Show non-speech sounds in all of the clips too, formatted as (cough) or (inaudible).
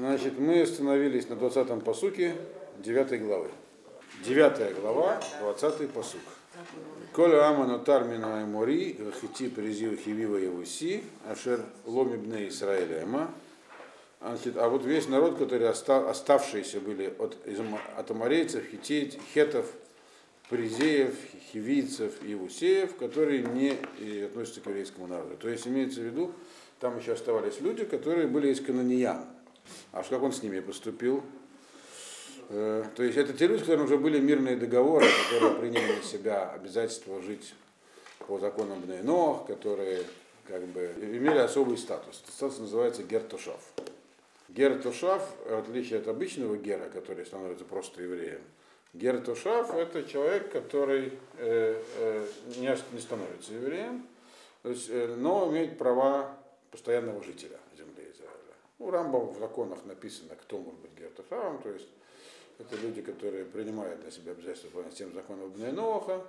Значит, мы остановились на 20-м посуке 9 главы. 9 глава, 20 посук. Коля аману тармина мори, хити призив хивива евуси, ашер ломибне Израиля эма. А вот весь народ, который оставшиеся были от, от аморейцев, хитеев, хетов, призеев, хивийцев и евусеев, которые не относятся к еврейскому народу. То есть имеется в виду, там еще оставались люди, которые были из канониян. А как он с ними поступил? Э, то есть это те люди, которые уже были мирные договоры, которые приняли на себя обязательство жить по законам Бнейнох, которые как бы имели особый статус. Этот статус называется гертушав. Гертушав, в отличие от обычного гера, который становится просто евреем, гертушав это человек, который э, э, не, не становится евреем, то есть, э, но имеет права постоянного жителя. У Рамбам в законах написано, кто может быть гертушавом, то есть это люди, которые принимают на себя обязательства по тем законам Бнейноха,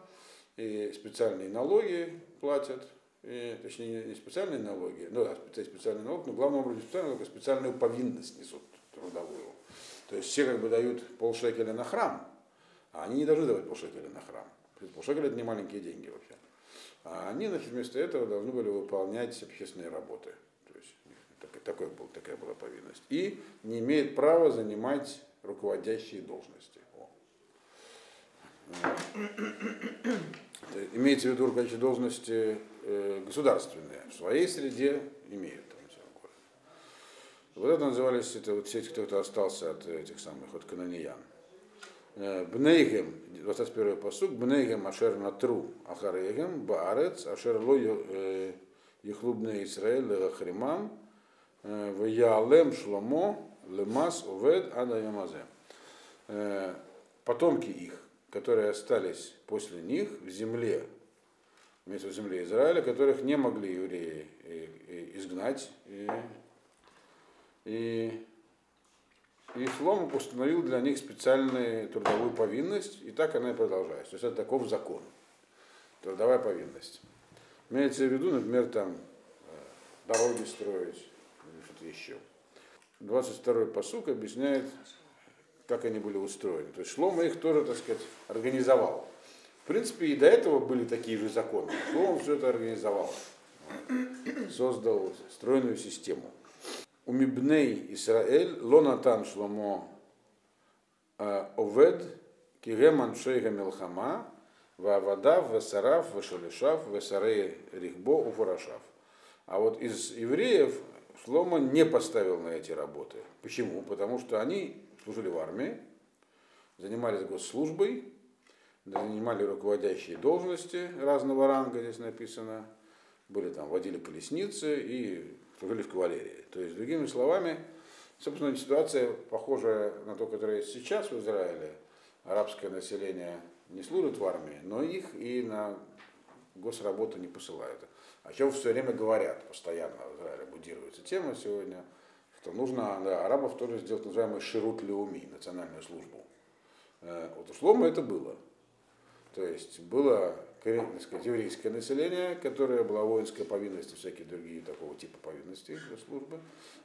и специальные налоги платят, и, точнее не специальные налоги, ну да, специальный налог, но главным образом специальный налог, а специальную повинность несут трудовую. То есть все как бы дают полшекеля на храм, а они не должны давать полшекеля на храм. Полшекеля это не маленькие деньги вообще. А они, значит, вместо этого должны были выполнять общественные работы. Такой был, такая была повинность. И не имеет права занимать руководящие должности. Имеется в виду руководящие должности э, государственные. В своей среде имеют. Вот это назывались, это вот все, кто остался от этих самых, от канониян. Э, Бнейгем, 21 посуд, Бнейгем ашер натру ахарегем, баарец, ашер ло ехлубне Исраэль хримам, в ялем шломо, Лемас Увед Ада Ямазе. Э, потомки их, которые остались после них в земле, вместо в земле Израиля, которых не могли евреи изгнать. И, и, и Шлома установил для них специальную трудовую повинность, и так она и продолжается. То есть это таков закон. Трудовая повинность. Имеется в виду, например, там э, дороги строить еще. 22-й посук объясняет, как они были устроены. То есть Шлома их тоже, так сказать, организовал. В принципе, и до этого были такие же законы. Шлома все это организовал. Создал стройную систему. У Мибней Исраэль Лонатан Шломо э, Овед Кигеман Шейга Мелхама Вавадав, Весарав, Вешалишав, Весарей Рихбо, Уфурашав. А вот из евреев Шлома не поставил на эти работы. Почему? Потому что они служили в армии, занимались госслужбой, занимали руководящие должности разного ранга, здесь написано, были там, водили колесницы и служили в кавалерии. То есть, другими словами, собственно, ситуация похожая на то, которая есть сейчас в Израиле. Арабское население не служит в армии, но их и на госработу не посылают. О чем все время говорят постоянно в Израиле, будируется тема сегодня, что нужно да, арабов тоже сделать называемый ширут леуми, национальную службу. Э, вот у Шлома это было. То есть было сказать, еврейское население, которое было воинской повинности, всякие другие такого типа повинности службы,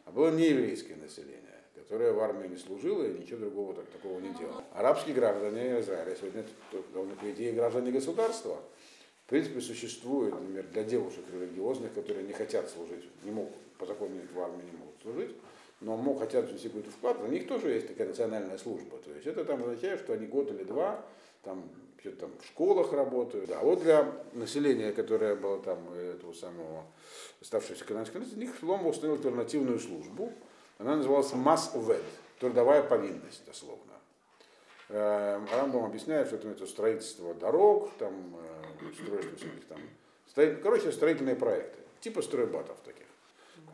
а было нееврейское население, которое в армии не служило и ничего другого так, такого не делало. Арабские граждане Израиля сегодня, по идее, граждане государства, в принципе, существует, например, для девушек религиозных, которые не хотят служить, не могут, по закону в армии не могут служить, но могут, хотят внести какой-то вклад, у них тоже есть такая национальная служба. То есть это там означает, что они год или два там, что-то там в школах работают. Да. Вот для населения, которое было там этого самого оставшегося канадского, у них Шлома установил альтернативную службу. Она называлась Мас Увед, трудовая повинность, дословно. Эм, Рамбам объясняет, что это строительство дорог, там, э, строительство всяких там, короче, строительные проекты, типа стройбатов таких.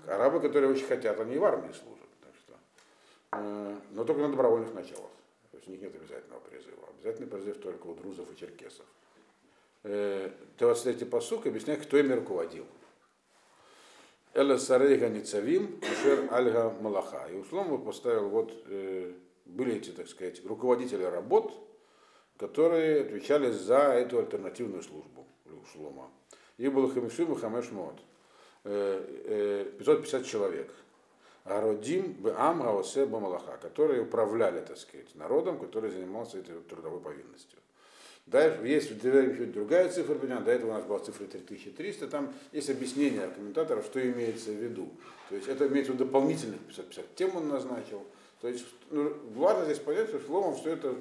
Арабы, которые очень хотят, они и в армии служат. Так что, э, но только на добровольных началах. То есть у них нет обязательного призыва. Обязательный призыв только у друзов и черкесов. 23-й э, посук объясняет, кто ими руководил. Эла Сарейга Ницавим, Ашер Альга Малаха. И условно поставил вот были эти, так сказать, руководители работ, которые отвечали за эту альтернативную службу Шлома. Их было Хамишим и Хамеш Мод. 550 человек. Ародим Бам Гаосе Бамалаха, которые управляли, так сказать, народом, который занимался этой трудовой повинностью. Дальше есть еще другая цифра, до этого у нас была цифра 3300, там есть объяснение комментаторов, что имеется в виду. То есть это имеется в виду дополнительных 550 тем он назначил. То есть ну, важно здесь понять, что Шломом все это,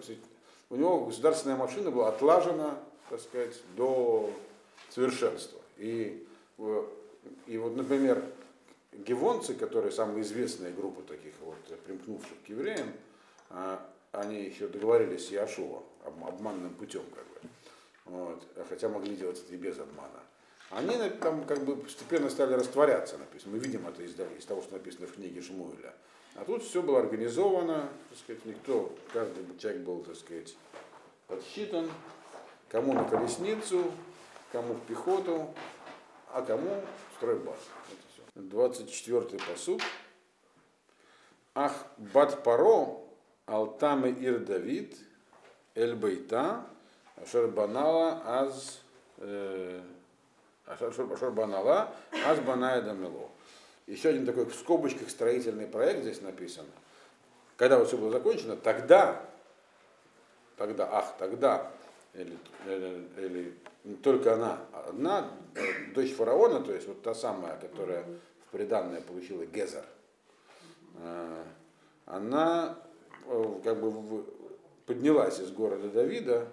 у него государственная машина была отлажена, так сказать, до совершенства. И, и вот, например, гевонцы, которые самые известные группы таких вот примкнувших к евреям, а, они еще договорились с Яшуа обманным путем, как бы. Вот. Хотя могли делать это и без обмана. Они там как бы постепенно стали растворяться, написано. Мы видим это из, из того, что написано в книге Шмуэля. А тут все было организовано, так сказать, никто, каждый человек был, так сказать, подсчитан, кому на колесницу, кому в пехоту, а кому стройбат. 24-й посуд. Ах, бат паро, алтаме ир Давид, эль бейта, ашер банала аз, э, ашер банала, аз баная дамело. Еще один такой в скобочках строительный проект здесь написан. Когда вот все было закончено, тогда, тогда, ах, тогда, или, или, или только она одна, э, дочь фараона, то есть вот та самая, которая в приданное получила Гезер, э, она э, как бы поднялась из города Давида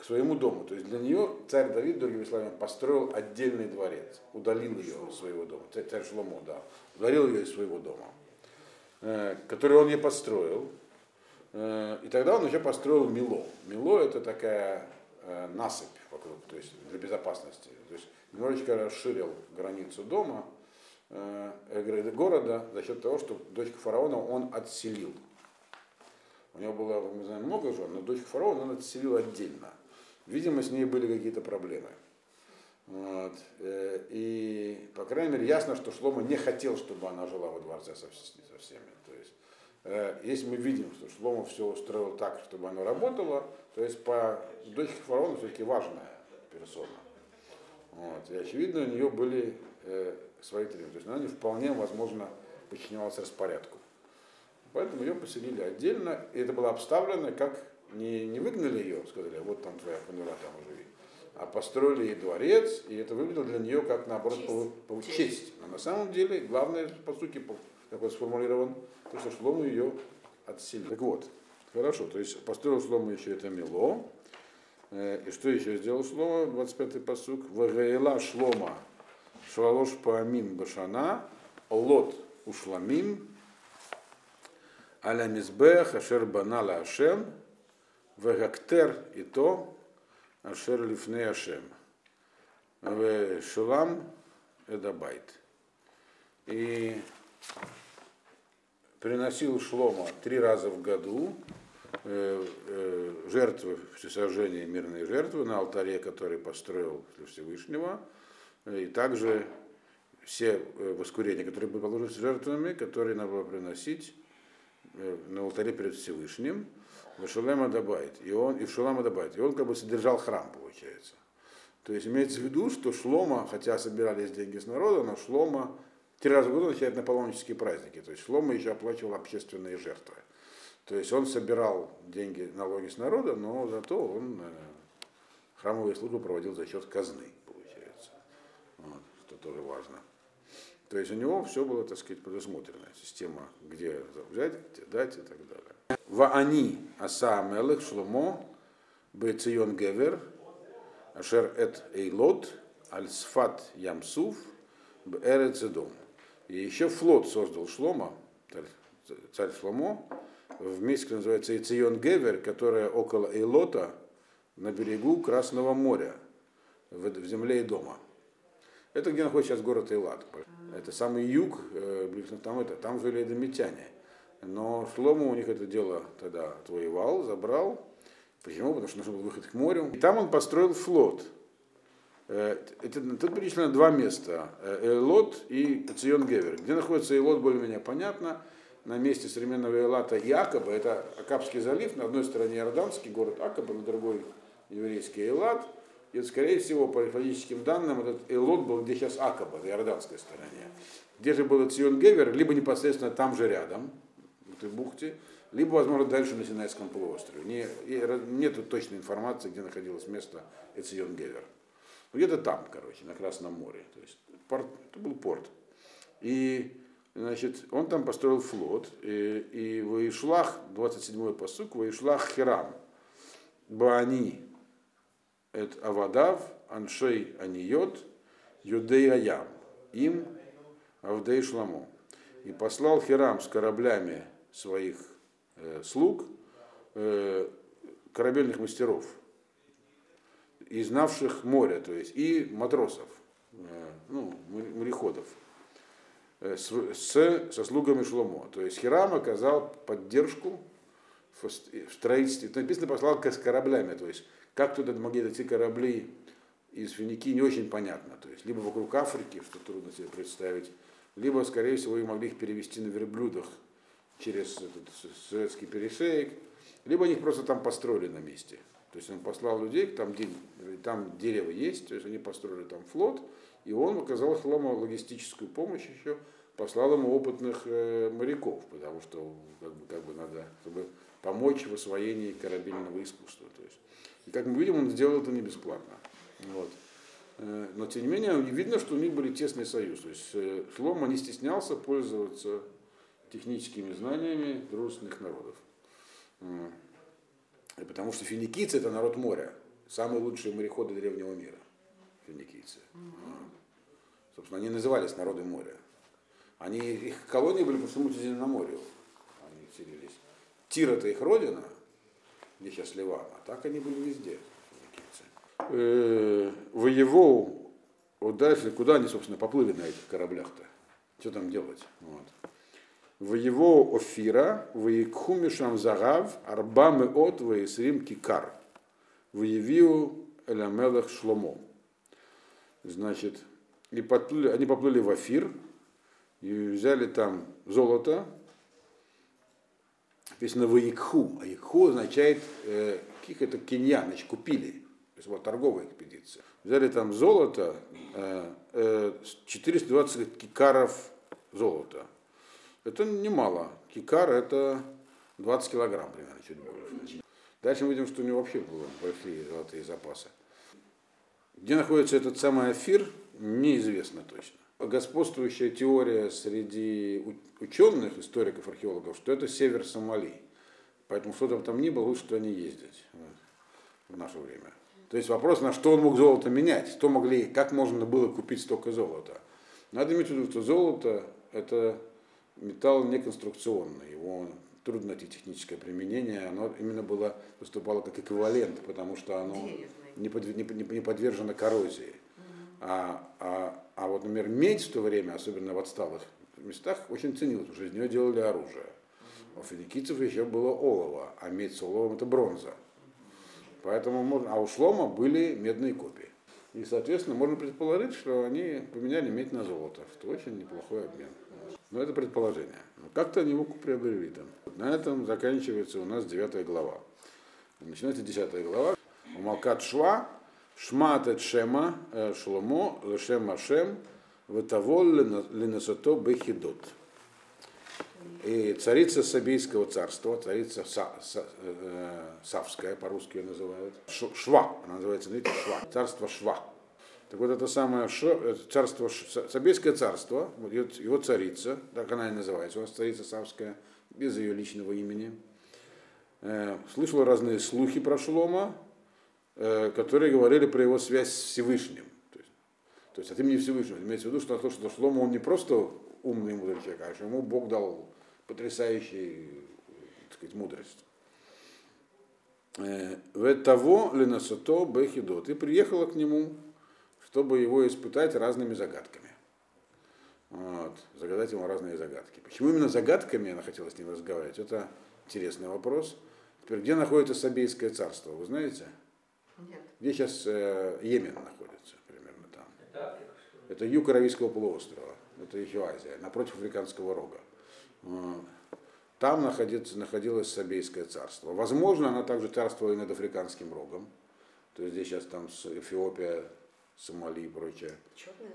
к своему дому. То есть для нее царь Давид, другими словами, построил отдельный дворец, удалил ее из своего дома. Царь, царь Шломо, да, удалил ее из своего дома, который он ей построил. И тогда он еще построил Мило. Мило это такая насыпь вокруг, то есть для безопасности. То есть немножечко расширил границу дома, э, города за счет того, что дочку фараона он отселил. У него было, мы знаем, много жен, но дочку фараона он отселил отдельно. Видимо, с ней были какие-то проблемы. Вот. Э, и, по крайней мере, ясно, что Шлома не хотел, чтобы она жила во дворце со, со всеми. То есть, э, если мы видим, что Шлома все устроил так, чтобы оно работало, то есть по дочке фараона все-таки важная персона. Вот. И очевидно, у нее были э, свои требования. То есть она не вполне, возможно, подчинялась распорядку. Поэтому ее поселили отдельно, и это было обставлено как не, не выгнали ее, сказали, вот там твоя конура, там живи, а построили ей дворец, и это выглядело для нее как, наоборот, честь. По, по, честь. Но на самом деле, главное, по сути, как он сформулирован, то, что Шлому ее отселил. Так вот, хорошо, то есть построил Шлому еще это Мило, э, и что еще сделал Шлома, 25-й посук, Вагаила Шлома Шалош Паамим Башана, Лот Ушламим, Аля Мизбех, Ашер Банала Ашем, Вегактер и то, Ашер Лифне Ашем, Шулам Эдабайт. И приносил Шлома три раза в году э, э, жертвы, всесожжения мирные жертвы на алтаре, который построил для Всевышнего, и также все э, воскурения, которые были положены жертвами, которые надо было приносить на алтаре перед Всевышним, в Шулема Дабайт, и он, и в Шулема Дабайт, и он как бы содержал храм, получается. То есть имеется в виду, что Шлома, хотя собирались деньги с народа, но Шлома три раза в год начинает на паломнические праздники. То есть Шлома еще оплачивал общественные жертвы. То есть он собирал деньги, налоги с народа, но зато он э, храмовые службы проводил за счет казны тоже важно. То есть у него все было, так сказать, предусмотрено. Система, где взять, где дать и так далее. В они аса мелых шломо бейцион гевер ашер эт эйлот аль сфат ямсуф бэрецедом. И еще флот создал Шлома, царь Шломо, в месте, который называется Ицион Гевер, которая около Эйлота на берегу Красного моря, в земле и дома. Это где находится сейчас город Эйлат. Это самый юг, э, там, это, там жили эдомитяне. Но Шлома у них это дело тогда отвоевал, забрал. Почему? Потому что нужен был выход к морю. И там он построил флот. Э, это, тут перечислено два места. Э, Эйлот и Цион Гевер. Где находится Эйлот, более-менее понятно. На месте современного Эйлата и Акаба. Это Акабский залив. На одной стороне Иорданский город Акаба, на другой еврейский Эйлат. И, скорее всего, по археологическим данным, этот Элот был где сейчас Акаба, в иорданской стороне. Где же был Цион Гевер, либо непосредственно там же рядом, в этой бухте, либо, возможно, дальше на Синайском полуострове. Не, нет точной информации, где находилось место Эцион Гевер. Где-то там, короче, на Красном море. То есть порт, это был порт. И значит, он там построил флот. И, и в Ишлах, 27-й посук, в Ишлах Хирам, Баани, это Авадав, Аншей Аниот, Юдей Аям, им Авдей Шламу. И послал Хирам с кораблями своих э, слуг, э, корабельных мастеров, и знавших море, то есть и матросов, э, ну, мореходов, э, с, с, со слугами Шломо. То есть Хирам оказал поддержку в, строительстве. Это написано, послал с кораблями, то есть как туда могли дойти корабли из Финикии, не очень понятно. То есть либо вокруг Африки, что трудно себе представить, либо, скорее всего, и могли их перевести на верблюдах через этот советский перешеек, либо они их просто там построили на месте. То есть он послал людей, там, там дерево есть, то есть они построили там флот, и он оказал Хлому логистическую помощь еще, послал ему опытных э, моряков, потому что как бы, как бы надо, чтобы помочь в освоении корабельного искусства. То есть. И как мы видим, он сделал это не бесплатно. Вот. Э, но тем не менее, видно, что у них были тесный союз. То есть э, Шлома не стеснялся пользоваться техническими знаниями дружественных народов. Потому что финикийцы это народ моря, самые лучшие мореходы древнего мира. Финикийцы. Mm-hmm. Собственно, они назывались народы моря. Они, их колонии были по всему Средиземноморью. Они селились. Тир это их родина, где сейчас Ливан, а так они были везде. Э, воевал, вот дальше, куда они, собственно, поплыли на этих кораблях-то? Что там делать? Вот в его офира, в Якхумишам Загав, Арбамы от Ваисрим Кикар, в Евию Эламелах Шломо. Значит, и поплыли, они поплыли в Афир, и взяли там золото, написано в Якху, а Якху означает, э, каких это киньян, значит, купили, то есть вот торговая экспедиция. Взяли там золото, э, э, 420 кикаров золота, это немало. Кикар это 20 килограмм примерно, чуть больше. Дальше мы видим, что у него вообще были большие золотые запасы. Где находится этот самый Афир, неизвестно точно. Господствующая теория среди ученых, историков, археологов, что это север Сомали. Поэтому что там там ни было, лучше туда не ездить вот, в наше время. То есть вопрос, на что он мог золото менять, что могли, как можно было купить столько золота. Надо иметь в виду, что золото это металл неконструкционный, его трудно найти техническое применение, оно именно было, выступало как эквивалент, потому что оно не, под, не, не подвержено коррозии. А, а, а вот, например, медь в то время, особенно в отсталых местах, очень ценилась, уже из нее делали оружие. У финикийцев еще было олово, а медь с оловом это бронза. Поэтому можно, а у шлома были медные копии. И, соответственно, можно предположить, что они поменяли медь на золото. Это очень неплохой обмен. Но это предположение. Но как-то они его приобрели там. На этом заканчивается у нас 9 глава. Начинается 10 глава. Малкат Шва, Шмат Шема, э, Шломо, Лешем Ашем, Ватавол Ленасото Бехидот. И царица Сабийского царства, царица Са, Са, э, Савская, по-русски ее называют, Шва, она называется, видите, Шва, царство Шва. Так вот это самое царство, Сабейское царство, его царица, так она и называется, у нас царица Савская, без ее личного имени, э, слышала разные слухи про Шлома, э, которые говорили про его связь с Всевышним. То есть, то есть от имени Всевышнего. Имеется в виду, что, то, что Шлома он не просто умный мудрый человек, а что ему Бог дал потрясающую так сказать, мудрость. Э, в того ленасото бехидот. И приехала к нему чтобы его испытать разными загадками. Вот, загадать ему разные загадки. Почему именно загадками она хотела с ним разговаривать, это интересный вопрос. Теперь, где находится Сабейское царство, вы знаете? Нет. Где сейчас э, Йемен находится, примерно там? Это, это юг Аравийского полуострова, это еще Азия, напротив Африканского рога. Вот. Там находится, находилось Сабейское царство. Возможно, оно также царствовало и над Африканским рогом. То есть здесь сейчас там Эфиопия, Сомали и прочее. Черная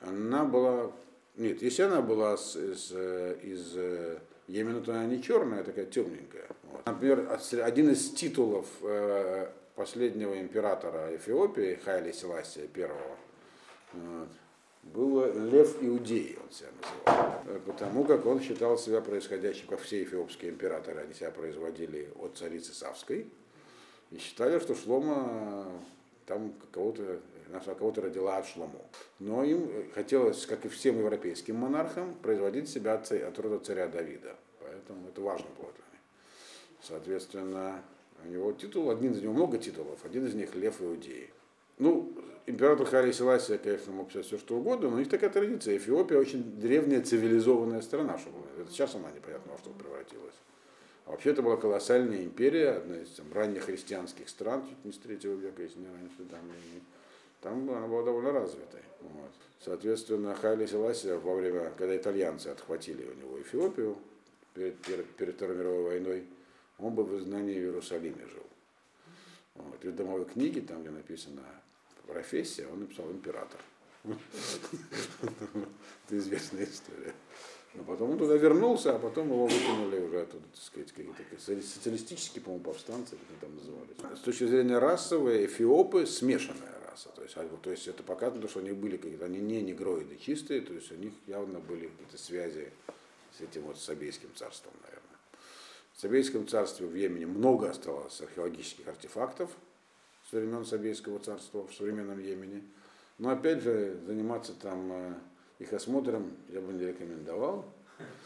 Она была, нет, если она была с- из, э, из э, Йемена, то она не черная, а такая темненькая. Вот. Например, один из титулов э, последнего императора Эфиопии, Хайли Селасия вот, был Лев Иудей, он себя называл. Потому как он считал себя происходящим, как все эфиопские императоры, они себя производили от царицы Савской. И считали, что Шлома там кого-то, кого-то родила от Шлому. Но им хотелось, как и всем европейским монархам, производить себя от, от рода царя Давида. Поэтому это важно было для них. Соответственно, у него титул, один из него много титулов, один из них Лев Иудеи. Ну, император Хари Селасия, конечно, мог писать все что угодно, но у них такая традиция. Эфиопия очень древняя цивилизованная страна, чтобы сейчас она непонятно во что превратилась. А вообще это была колоссальная империя, одна из там, ранних христианских стран, чуть не с третьего века, если не раньше, там, и там она была довольно развитой. Вот. Соответственно, Хайли Селасия во время, когда итальянцы отхватили у него Эфиопию перед, перед, перед Второй мировой войной, он бы в изгнании в Иерусалиме жил. Вот. И в домовой книге, там, где написано профессия, он написал император. (laughs) Это известная история. Но потом он туда вернулся, а потом его выкинули уже оттуда, так сказать, какие-то социалистические, по-моему, повстанцы, как они там назывались. С точки зрения расовой, эфиопы смешанная раса. То есть, а, то есть это показывает, что они были какие-то, они не негроиды чистые, то есть у них явно были какие-то связи с этим вот Сабейским царством, наверное. В Сабейском царстве в Йемене много осталось археологических артефактов с времен Сабейского царства в современном Йемене. Но опять же, заниматься там э, их осмотром я бы не рекомендовал.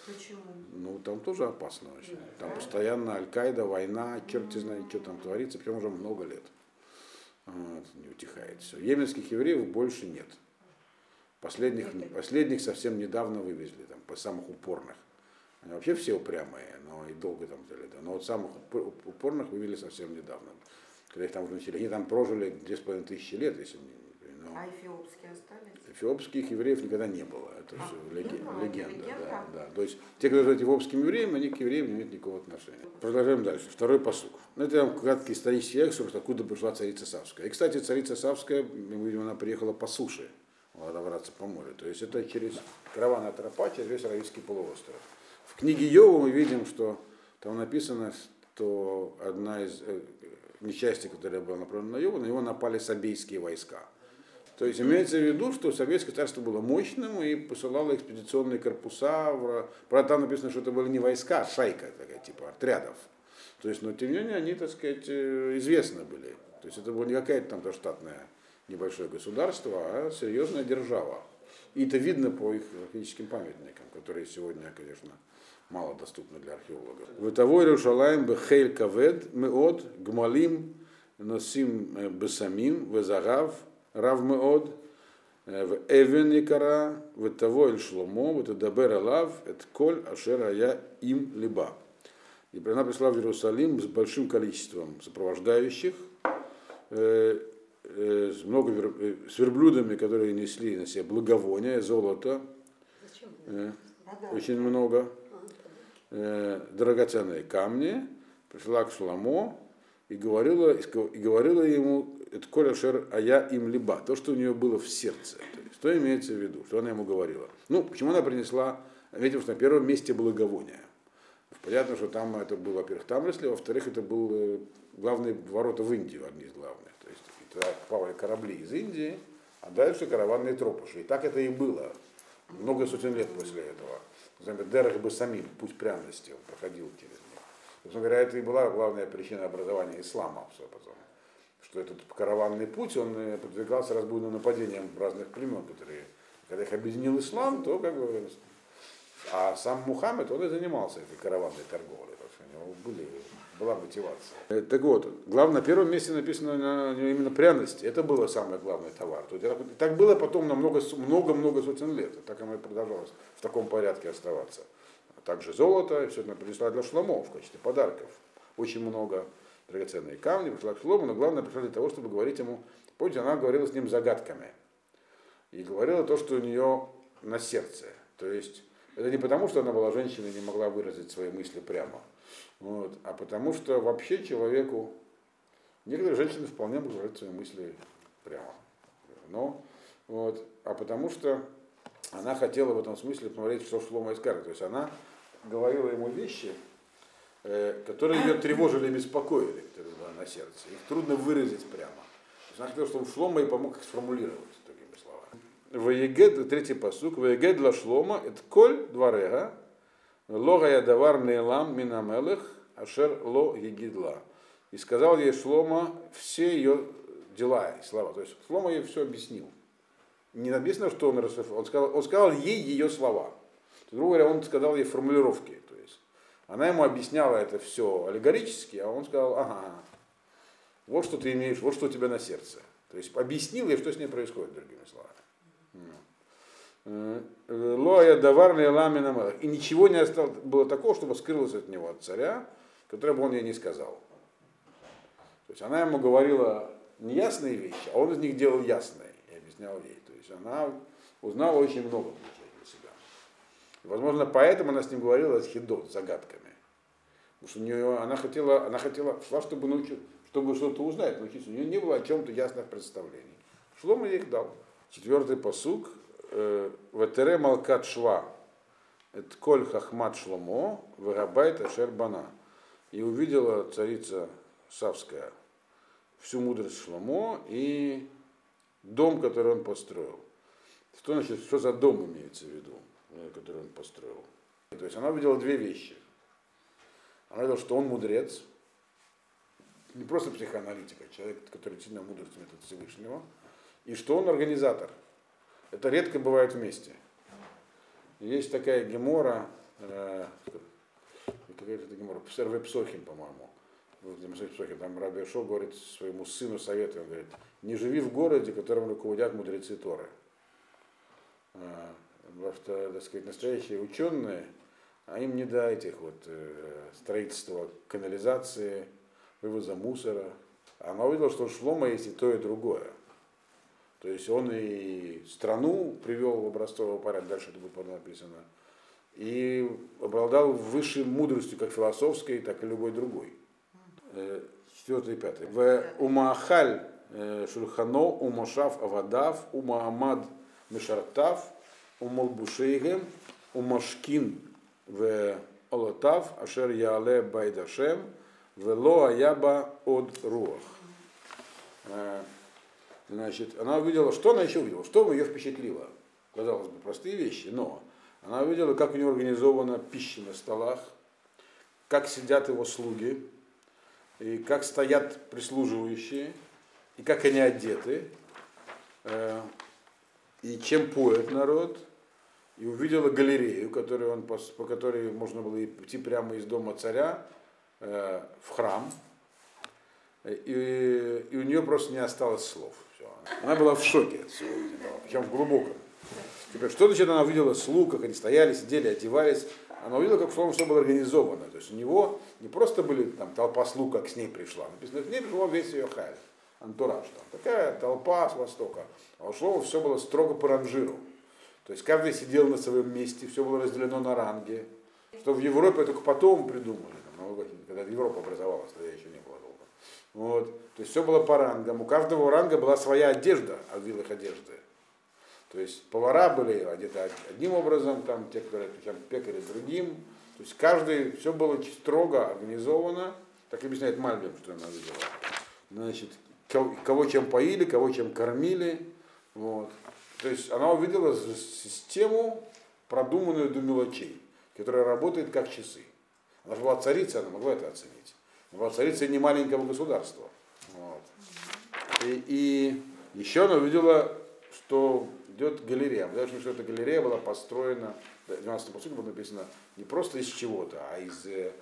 Почему? Ну, там тоже опасно очень. Там постоянно Аль-Каида, война, черти знает, что там творится, причем уже много лет. Вот, не утихает все. Йеменских евреев больше нет. Последних, последних совсем недавно вывезли, там, по самых упорных. Они вообще все упрямые, но и долго там жили. Но вот самых упор- упорных вывели совсем недавно. Когда их там начали. Они там прожили две с половиной тысячи лет, если не, но А эфиопские остались? Эфиопских евреев никогда не было. Это А, все не леге- было, легенда. легенда? Да, да. То есть те, кто живет эфиопским евреем, они к евреям не имеют никакого отношения. Продолжаем дальше. Второй посук. Ну, это я вам краткий исторический экскурс, откуда пришла царица Савская. И, кстати, царица Савская, мы видим, она приехала по суше, добраться по морю. То есть это через караванная тропа, через весь Аравийский полуостров. Книге Йова мы видим, что там написано, что одна из э, несчастья, которое было направлено на Йова, на него напали сабейские войска. То есть имеется в виду, что Советское царство было мощным и посылало экспедиционные корпуса. В... Ра- Правда, там написано, что это были не войска, а шайка, такая, типа отрядов. То есть, но тем не менее, они, так сказать, э, известны были. То есть это было не какая-то там то штатное небольшое государство, а серьезная держава. И это видно по их археологическим памятникам, которые сегодня, конечно, мало доступны для археологов. Вытовой Иерушалаем бехейль кавед меод гмалим носим э, бесамим везагав рав меод э, в эвен икара вытовой эль шломо вытадабер алав эт коль ашер я им либа. И она пришла в Иерусалим с большим количеством сопровождающих, э, э, с, много, вер- э, с верблюдами, которые несли на себе благовония, золото, э, очень много, э, драгоценные камни, пришла к Шламо и говорила, и говорила ему, это коля шер, а я им либо, то, что у нее было в сердце. То есть, что имеется в виду, что она ему говорила. Ну, почему она принесла, видимо, что на первом месте благовония. Понятно, что там это было, во-первых, Тамлесли, во-вторых, это был э, главные ворота в Индию, одни из главных. То есть туда плавали корабли из Индии, а дальше караванные тропы. И так это и было. Много сотен лет после этого. Например, Дерах бы самим, путь пряности, он проходил через них. Собственно говоря, это и была главная причина образования ислама потом. Что этот караванный путь, он э, подвергался разбойным нападениям разных племен, которые, когда их объединил ислам, то как бы а сам Мухаммед, он и занимался этой караванной торговлей, потому что у него были, была мотивация. Э, Так вот, главное, на первом месте написано на, именно пряности. Это было самый главный товар. Так было потом на много-много сотен лет. Так оно и продолжалось в таком порядке оставаться. А также золото, и все это принесла для Шломо в качестве подарков. Очень много драгоценные камни пришла к Шлому, но главное пришла для того, чтобы говорить ему, помните, она говорила с ним загадками. И говорила то, что у нее на сердце. То есть это не потому, что она была женщиной и не могла выразить свои мысли прямо, вот, а потому что вообще человеку Некоторые женщины вполне могут говорить свои мысли прямо. Но, вот, а потому что она хотела в этом смысле посмотреть, что Шлома скажет. То есть она говорила ему вещи, э, которые ее тревожили и беспокоили, которые на сердце. Их трудно выразить прямо. То есть она хотела, чтобы Шлома ей помог их сформулировать, такими словами. Ваегед, третий посук, Ваегед ла Шлома, это коль дворега, лога я давар нейлам минамелых, ашер ло егидла. И сказал ей Шлома все ее дела и слова. То есть Шлома ей все объяснил. Не написано, что он расшифровал. Он сказал, он сказал ей ее слова. Грубо говоря, он сказал ей формулировки. То есть она ему объясняла это все аллегорически, а он сказал, ага, вот что ты имеешь, вот что у тебя на сердце. То есть объяснил ей, что с ней происходит, другими словами. Лоя даварный ламина И ничего не осталось, было такого, чтобы скрылось от него, от царя, которое бы он ей не сказал. То есть она ему говорила неясные вещи, а он из них делал ясные и объяснял ей. То есть она узнала очень много для себя. И, возможно, поэтому она с ним говорила с хидот, загадками. Потому что у нее, она хотела, она хотела, шла, чтобы научить, чтобы что-то узнать, научиться. У нее не было о чем-то ясных представлений. Шлома ей их дал. Четвертый посук. Э, Ветере Малкат Шва. Это Коль Хахмат Шломо, Вегабайт Ашер Бана. И увидела царица Савская всю мудрость Шломо и дом, который он построил. Что значит, что за дом имеется в виду, э, который он построил? То есть она увидела две вещи. Она видела, что он мудрец, не просто психоаналитик, а человек, который сильно мудрец метод Всевышнего, и что он организатор. Это редко бывает вместе. Есть такая гемора, э, какая-то гемора, Псохим, по-моему, там Раби Шо говорит своему сыну советует, он говорит, не живи в городе, которым руководят мудрецы Торы. А, потому что, так сказать, настоящие ученые, а им не до этих вот э, строительства канализации, вывоза мусора. А она увидела, что у Шлома есть и то, и другое. То есть он и страну привел в образцовый порядок, дальше это будет написано, и обладал высшей мудростью, как философской, так и любой другой. Э, четвертый и пятый. В Умахаль э, Шульхано, Умашав Авадав, Умаамад Мишартав, Умалбушейгем, Умашкин в Олотав, Ашер Яле Байдашем, Вело Аяба от Руах. Значит, она увидела, что она еще увидела, что ее впечатлило. Казалось бы, простые вещи, но она увидела, как у него организована пища на столах, как сидят его слуги, и как стоят прислуживающие, и как они одеты, э, и чем поет народ, и увидела галерею, которую он, по которой можно было идти прямо из дома царя э, в храм, и, и у нее просто не осталось слов. Все. Она была в шоке от всего этого, причем в глубоком. Теперь, что значит она увидела слуг, как они стояли, сидели, одевались, она увидела, как словом, все было организовано. То есть у него не просто были там толпа слуг, как с ней пришла. Написано, к ней пришел весь ее халь, антураж. Там. Такая толпа с востока. А у Шлова все было строго по ранжиру. То есть каждый сидел на своем месте, все было разделено на ранги. Что в Европе только потом придумали, там, когда Европа образовалась, тогда еще не было. Вот. То есть все было по рангам. У каждого ранга была своя одежда от вилых одежды. То есть повара были одеты одним образом, там те, которые там, пекари другим. То есть каждый, все было строго организовано. Так объясняет Мальбим, что она видела. Значит, кого чем поили, кого чем кормили. Вот. То есть она увидела систему, продуманную до мелочей, которая работает как часы. Она же была царица, она могла это оценить. Царицей не маленького государства. Вот. И, и еще она увидела, что идет галерея. Должны, что эта галерея была построена, в 12 посуде было написано, не просто из чего-то, а из э,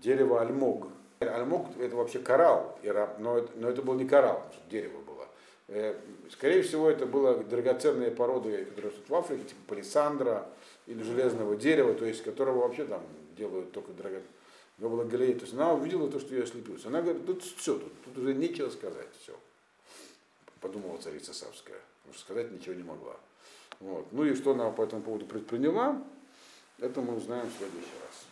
дерева альмог. Альмог это вообще коралл, но это, но это был не коралл, потому дерево было. Э, скорее всего, это была драгоценные породы, которые растут в Африке, типа палисандра или железного дерева, то есть которого вообще там делают только драгоценные. У была галерея, то есть она увидела то, что ее ослепилось. Она говорит, тут все, тут, тут уже нечего сказать, все. Подумала царица Савская потому что сказать ничего не могла. Вот. Ну и что она по этому поводу предприняла, это мы узнаем в следующий раз.